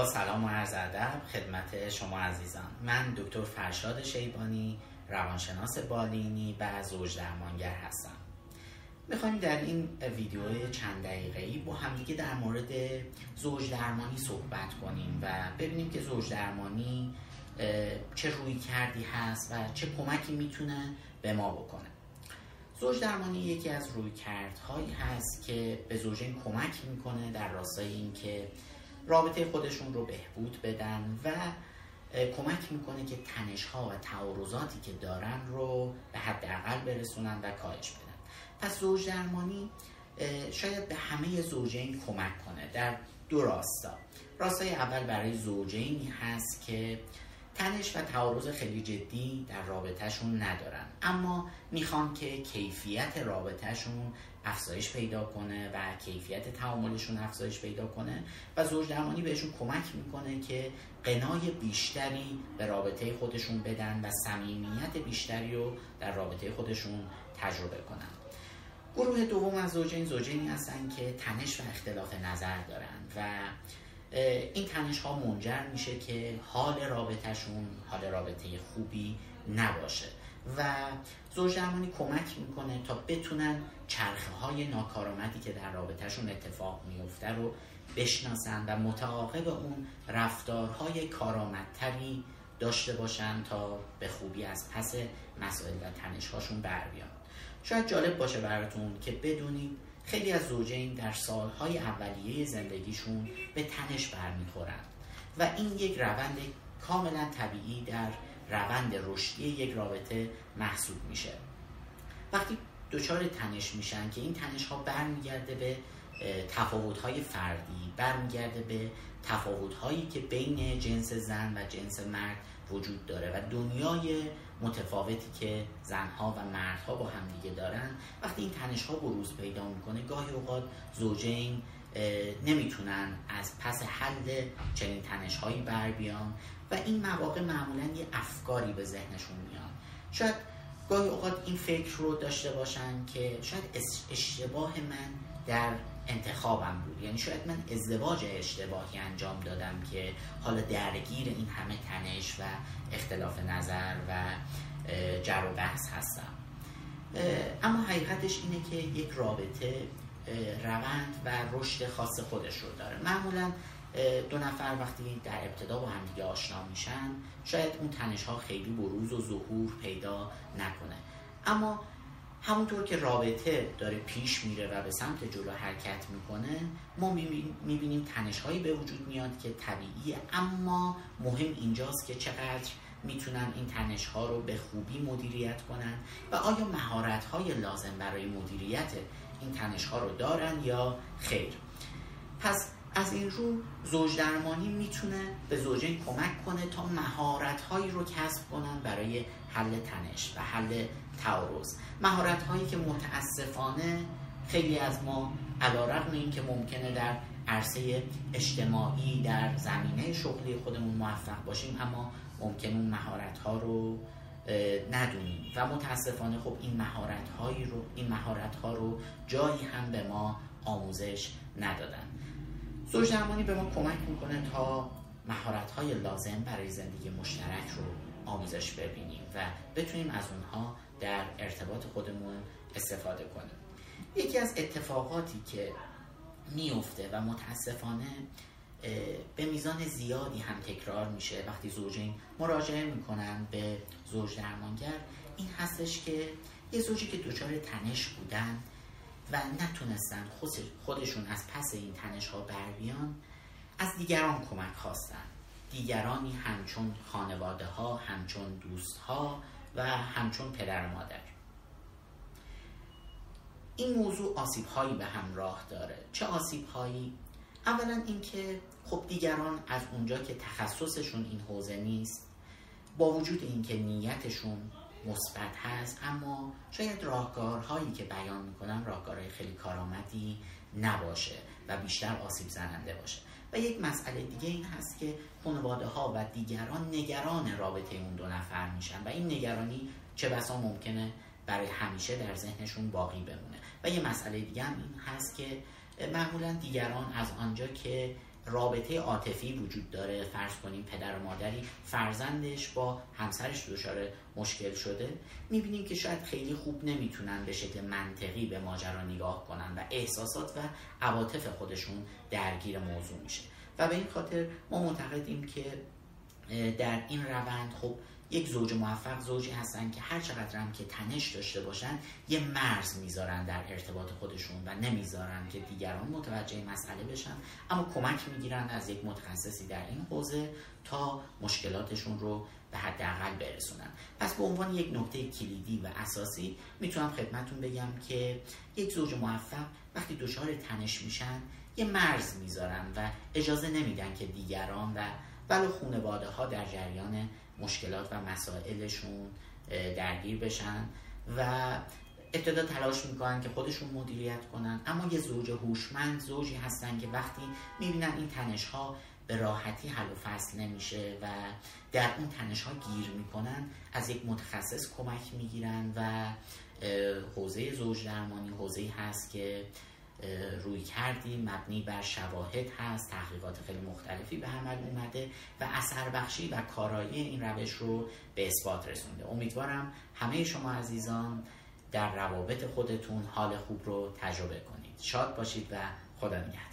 با سلام و عرض ادب خدمت شما عزیزان. من دکتر فرشاد شیبانی روانشناس بالینی و زوج درمانگر هستم. می‌خوایم در این ویدیو چند دقیقه ای با همدیگه در مورد زوج درمانی صحبت کنیم و ببینیم که زوج درمانی چه روی کردی هست و چه کمکی می‌تونه به ما بکنه. زوج درمانی یکی از روی کردهایی هست که به زوجین کمک می‌کنه در راستای اینکه رابطه خودشون رو بهبود بدن و کمک می‌کنه که تنش ها و تعارضاتی که دارن رو به حداقل برسونن و کاهش بدن. پس زوج درمانی شاید به همه زوجین کمک کنه. در دو راستا. راستای اول برای زوجینی هست که تنش و تعارض خیلی جدی در رابطهشون ندارن. اما می‌خوان که کیفیت رابطهشون افزایش پیدا کنه و کیفیت تعاملشون افزایش پیدا کنه و زوج درمانی بهشون کمک می‌کنه که قنای بیشتری به رابطه خودشون بدن و صمیمیت بیشتری رو در رابطه خودشون تجربه کنن. گروه دوم از زوجین زوجینی هستن که تنش و اختلاف نظر دارن و این تنش ها منجر میشه که حال رابطهشون حال رابطه خوبی نباشه. و زوج درمانی کمک می‌کنه تا بتونن چرخه های ناکارآمدی که در رابطهشون اتفاق میفته رو بشناسن و متعاقب اون رفتارهای کارآمدتری داشته باشن تا به خوبی از پس مسائل و تنش هاشون بر بیان شاید جالب باشه براتون که بدونید خیلی از زوجین در سالهای اولیه زندگیشون به تنش برمیخورند و این یک روند کاملا طبیعی در روند رشدی یک رابطه محسوب میشه. وقتی دچار تنش میشن که این تنش ها برمیگرده به تفاوت های فردی برمیگرده به تفاوت هایی که بین جنس زن و جنس مرد وجود داره و دنیای متفاوتی که زنها و مردها با همدیگه دارن وقتی این تنش ها بروز پیدا می‌کنه گاهی اوقات زوجین نمی‌تونن از پس حل چنین تنش هایی بر بیان و این مواقع معمولا یه افکاری به ذهنشون میان شاید گاهی اوقات این فکر رو داشته باشن که شاید اشتباه من در انتخابم بود. یعنی شاید من ازدواج اشتباهی انجام دادم که حالا درگیر این همه تنش و اختلاف نظر و جر و بحث هستم. اما حقیقتش اینه که یک رابطه روند و رشد خاص خودش رو داره. معمولا دو نفر وقتی در ابتدا با همدیگه آشنا میشن شاید اون تنش ها خیلی بروز و ظهور پیدا نکنه. اما همونطور که رابطه داره پیش میره و به سمت جلو حرکت می‌کنه ما می‌بینیم تنش هایی به وجود میاد که طبیعیه اما مهم اینجاست که چقدر می‌تونن این تنش ها رو به خوبی مدیریت کنن و آیا مهارت های لازم برای مدیریت این تنش ها رو دارن یا خیر. پس از این رو زوج درمانی می‌تونه به زوجین کمک کنه تا مهارت هایی رو کسب کنن برای حل تنش و حل تعارض. مهارت هایی که متاسفانه خیلی از ما علا رقم این که ممکنه در عرصه اجتماعی در زمینه شغلی خودمون موفق باشیم اما ممکن اون مهارت ها رو ندونیم. و متاسفانه خب این مهارت هایی رو این مهارت ها رو جایی هم به ما آموزش ندادن. زوج درمانی به ما کمک می‌کنه تا مهارت های لازم برای زندگی مشترک رو آموزش ببینیم و بتونیم از اونها در ارتباط خودمون استفاده کنیم. یکی از اتفاقاتی که میفته و متاسفانه به میزان زیادی هم تکرار میشه وقتی زوجین مراجعه می‌کنن به زوج درمانگر این هستش که یه زوجی که دچار تنش بودن و نتونستن خودشون از پس این تنش ها بر بیان از دیگران کمک خواستن. دیگرانی همچون خانواده ها همچون دوست ها و همچون پدر و مادر. این موضوع آسیب هایی به همراه داره. چه آسیب هایی اولا اینکه خب دیگران از اونجا که تخصصشون این حوزه نیست با وجود اینکه نیتشون مثبت هست اما شاید راهکارهایی که بیان می‌کنن راهکارهای خیلی کارآمدی نباشه و بیشتر آسیب زننده باشه. و یک مسئله دیگه این هست که خانواده ها و دیگران نگران رابطه اون دو نفر میشن و این نگرانی چه بسا ممکنه برای همیشه در ذهنشون باقی بمونه. و یه مسئله دیگه هم این هست که معمولا دیگران از آنجا که رابطه عاطفی وجود داره. فرض کنیم پدر و مادری فرزندش با همسرش دچار مشکل شده. می‌بینیم که شاید خیلی خوب نمی‌تونن به شکل منطقی به ماجرا نگاه کنن و احساسات و عواطف خودشون درگیر موضوع میشه. و به این خاطر ما معتقدیم که در این روند خب یک زوج موفق زوجی هستن که هر چقدر هم که تنش داشته باشن یه مرز می‌ذارن در ارتباط خودشون و نمی‌ذارن که دیگران متوجه مسئله بشن. اما کمک می‌گیرن از یک متخصصی در این حوزه تا مشکلاتشون رو به حداقل برسونن. پس به عنوان یک نکته کلیدی و اساسی می‌تونم خدمتون بگم که یک زوج موفق وقتی دچار تنش میشن یه مرز می‌ذارن و اجازه نمیدن که دیگران و ولو خانواده ها در جریان مشکلات و مسائلشون درگیر بشن و ابتدا تلاش می‌کنن که خودشون مدیریت کنن. اما یه زوج هوشمند زوجی هستن که وقتی می‌بینن این تنش ها به راحتی حل و فصل نمیشه و در اون تنش ها گیر می‌کنن از یک متخصص کمک می‌گیرن و حوزه زوج درمانی حوزه هست که روی کردی مبنی بر شواهد هست. تحقیقات خیلی مختلفی به عمل اومده و اثر بخشی و کارایی این روش رو به اثبات رسونده. امیدوارم همه شما عزیزان در روابط خودتون حال خوب رو تجربه کنید. شاد باشید و خدا نگهدار.